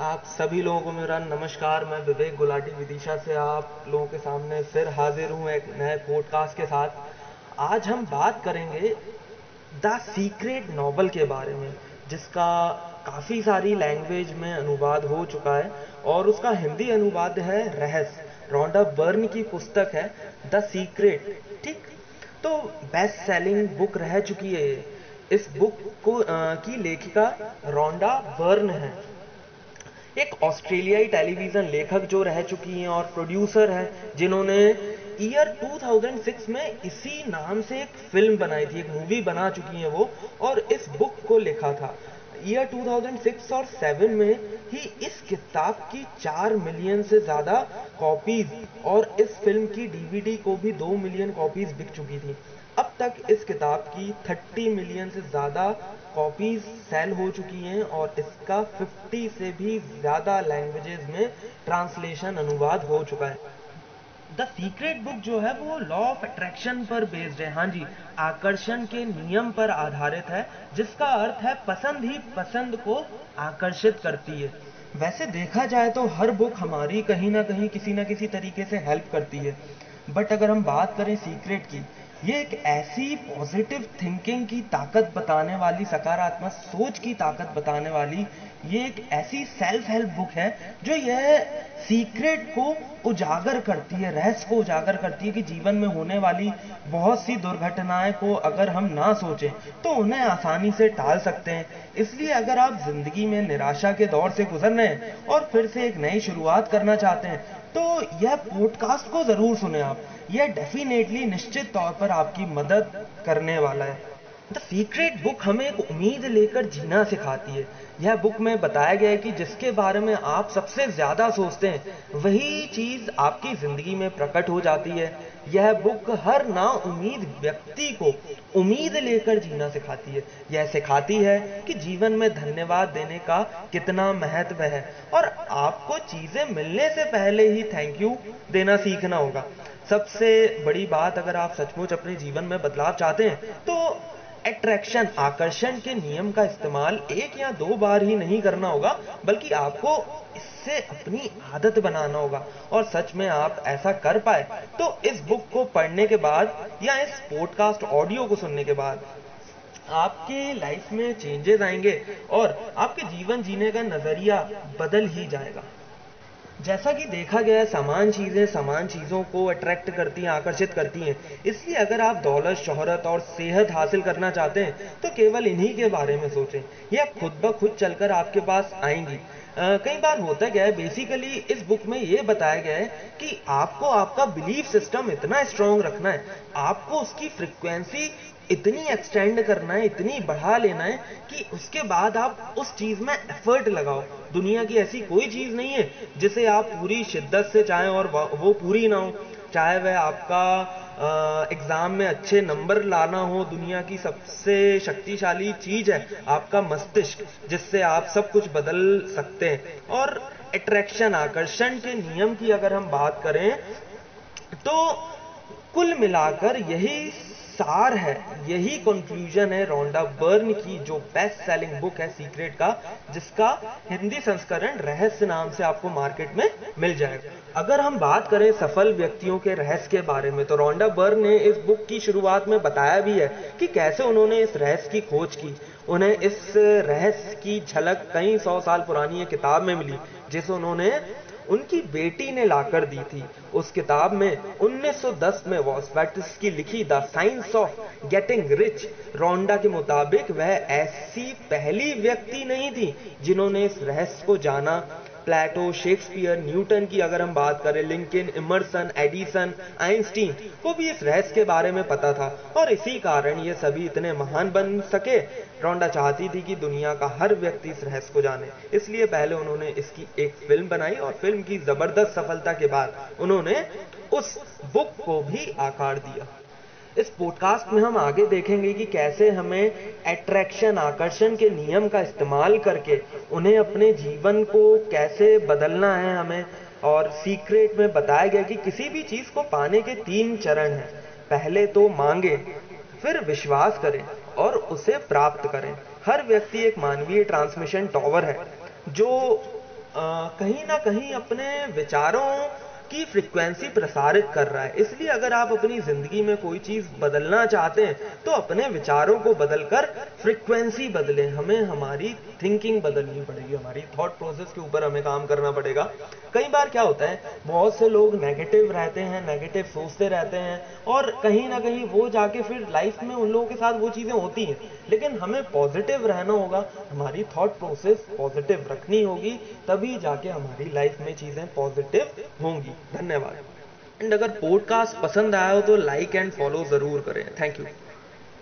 आप सभी लोगों को मेरा नमस्कार मैं विवेक गुलाटी विदिशा से आप लोगों के सामने फिर हाजिर हूँ एक नए पॉडकास्ट के साथ। आज हम बात करेंगे द सीक्रेट नॉवल के बारे में जिसका काफ़ी सारी लैंग्वेज में अनुवाद हो चुका है और उसका हिंदी अनुवाद है रहस्य रोंडा बर्न की पुस्तक है द सीक्रेट ठीक? तो बेस्ट सेलिंग बुक रह चुकी है इस बुक को आ, की लेखिका रोंडा बर्न है। एक ऑस्ट्रेलियाई टेलीविज़न लेखक जो रह चुकी हैं और प्रोड्यूसर हैं, जिन्होंने ईयर 2006 में इसी नाम से एक फ़िल्म बनाई थी, एक मूवी बना चुकी हैं वो, और इस बुक को लिखा था। ईयर 2006 और 7 में ही इस किताब की चार मिलियन से ज़्यादा कॉपीज और इस फ़िल्म की डीवीडी को भी दो मिलियन कॉपीज बिक चुकी थी। तक इस किताब की 30 मिलियन से ज़्यादा कॉपीज सेल हो चुकी हैं और इसका 50 से भी ज़्यादा लैंग्वेजेस में ट्रांसलेशन अनुवाद हो चुका है। द सीक्रेट बुक जो है वो लॉ ऑफ़ अट्रैक्शन पर बेस्ड है। हाँ जी, आकर्षण के नियम पर आधारित है, जिसका अर्थ है पसंद ही पसंद को आकर्षित करती है। वैसे देखा जाए तो हर बुक हमारी कहीं ना कहीं किसी ना किसी तरीके से हेल्प करती है। बट अगर हम बात करें सीक्रेट की ये एक ऐसी पॉजिटिव थिंकिंग की ताकत बताने वाली, सकारात्मक सोच की ताकत बताने वाली, ये एक ऐसी सेल्फ हेल्प बुक है, जो यह सीक्रेट को उजागर करती है, रहस्य को उजागर करती है कि जीवन में होने वाली बहुत सी दुर्घटनाएँ को अगर हम ना सोचें तो उन्हें आसानी से टाल सकते हैं। इसलिए अगर आप ज़िंदगी में निराशा के दौर से गुजर रहे हैं और फिर से एक नई शुरुआत करना चाहते हैं तो यह पॉडकास्ट को ज़रूर सुने आप। यह डेफिनेटली निश्चित तौर पर आपकी मदद करने वाला है। द सीक्रेट बुक हमें एक उम्मीद लेकर जीना सिखाती है। यह बुक में बताया गया है कि जिसके बारे में आप सबसे ज़्यादा सोचते हैं, वही चीज़ आपकी ज़िंदगी में प्रकट हो जाती है। यह बुक हर ना उम्मीद व्यक्ति को उम्मीद लेकर जीना सिखाती है। यह सिखाती है कि जीवन में धन्यवाद देने का कितना महत्व है और आपको चीज़ें मिलने से पहले ही थैंक यू देना सीखना होगा। सबसे बड़ी बात अगर आप सचमुच अपने जीवन में बदलाव चाहते हैं तो अट्रैक्शन आकर्षण के नियम का इस्तेमाल एक या दो बार ही नहीं करना होगा, बल्कि आपको इससे अपनी आदत बनाना होगा। और सच में आप ऐसा कर पाए तो इस बुक को पढ़ने के बाद या इस पॉडकास्ट ऑडियो को सुनने के बाद आपके लाइफ में चेंजेस आएँगे और आपके जीवन जीने का नज़रिया बदल ही जाएगा। जैसा कि देखा गया है, समान चीज़ें समान चीज़ों को अट्रैक्ट करती हैं, आकर्षित करती हैं। इसलिए अगर आप दौलत, शोहरत और सेहत हासिल करना चाहते हैं तो केवल इन्हीं के बारे में सोचें। यह खुद ब खुद चलकर आपके पास आएँगी। कई बार होता गया है बेसिकली इस बुक में ये बताया गया है कि आपको आपका बिलीफ सिस्टम इतना स्ट्रांग रखना है, आपको उसकी फ्रिक्वेंसी इतनी एक्सटेंड करना है, इतनी बढ़ा लेना है कि उसके बाद आप उस चीज़ में एफर्ट लगाओ। दुनिया की ऐसी कोई चीज़ नहीं है जिसे आप पूरी शिद्दत से चाहें और वो पूरी ना हो। चाहे वह आपका एग्ज़ाम में अच्छे नंबर लाना हो, दुनिया की सबसे शक्तिशाली चीज़ है आपका मस्तिष्क, जिससे आप सब कुछ बदल सकते हैं। और अट्रैक्शन आकर्षण के नियम की अगर हम बात करें तो कुल मिलाकर यही सार है। यही कंक्लूजन है रोंडा बर्न की, जो बेस्ट सेलिंग बुक है सीक्रेट का, जिसका हिंदी संस्करण रहस्य नाम से आपको मार्केट में मिल जाएगा। अगर हम बात करें सफल व्यक्तियों के रहस्य के बारे में तो रोंडा बर्न ने इस बुक की शुरुआत में बताया भी है कि कैसे उन्होंने इस रहस्य की खोज की। उन्हें इस रहस्य की झलक कई सौ साल पुरानी किताब में मिली, जिसे उन्होंने उनकी बेटी ने लाकर दी थी। उस किताब में 1910 में वॉस्वेटिस की लिखी the science of getting rich, Rhonda के मुताबिक वह ऐसी पहली व्यक्ति नहीं थी जिन्होंने इस रहस्य को जाना प्लेटो, शेक्सपियर, न्यूटन की अगर हम बात करें, लिंकन, इमरसन, एडिसन, आइंस्टीन को भी इस रहस्य के बारे में पता था। और इसी कारण ये सभी इतने महान बन सके। रोंडा चाहती थी कि दुनिया का हर व्यक्ति इस रहस्य को जाने। इसलिए पहले उन्होंने इसकी एक फ़िल्म बनाई और फ़िल्म की ज़बरदस्त सफलता के बाद उन्होंने उस बुक को भी आकार दिया। इस पॉडकास्ट में हम आगे देखेंगे कि कैसे हमें अट्रैक्शन आकर्षण के नियम का इस्तेमाल करके उन्हें अपने जीवन को कैसे बदलना है हमें और सीक्रेट में बताया गया कि किसी भी चीज़ को पाने के तीन चरण हैं। पहले तो मांगे फिर विश्वास करें और उसे प्राप्त करें। हर व्यक्ति एक मानवीय ट्रांसमिशन टॉवर है जो आ, कहीं ना कहीं अपने विचारों की फ्रीक्वेंसी प्रसारित कर रहा है। इसलिए अगर आप अपनी ज़िंदगी में कोई चीज़ बदलना चाहते हैं तो अपने विचारों को बदलकर फ्रीक्वेंसी बदलें। हमें हमारी थिंकिंग बदलनी पड़ेगी, हमारी थॉट प्रोसेस के ऊपर हमें काम करना पड़ेगा। कई बार क्या होता है, बहुत से लोग नेगेटिव रहते हैं नेगेटिव सोचते रहते हैं, और कहीं ना कहीं वो जाके फिर लाइफ में उन लोगों के साथ वो चीज़ें होती हैं। लेकिन हमें पॉजिटिव रहना होगा, हमारी थॉट प्रोसेस पॉजिटिव रखनी होगी, तभी जाके हमारी लाइफ में चीज़ें पॉजिटिव होंगी। धन्यवाद। एंड अगर पॉडकास्ट पसंद आया हो तो लाइक एंड फॉलो ज़रूर करें। Thank you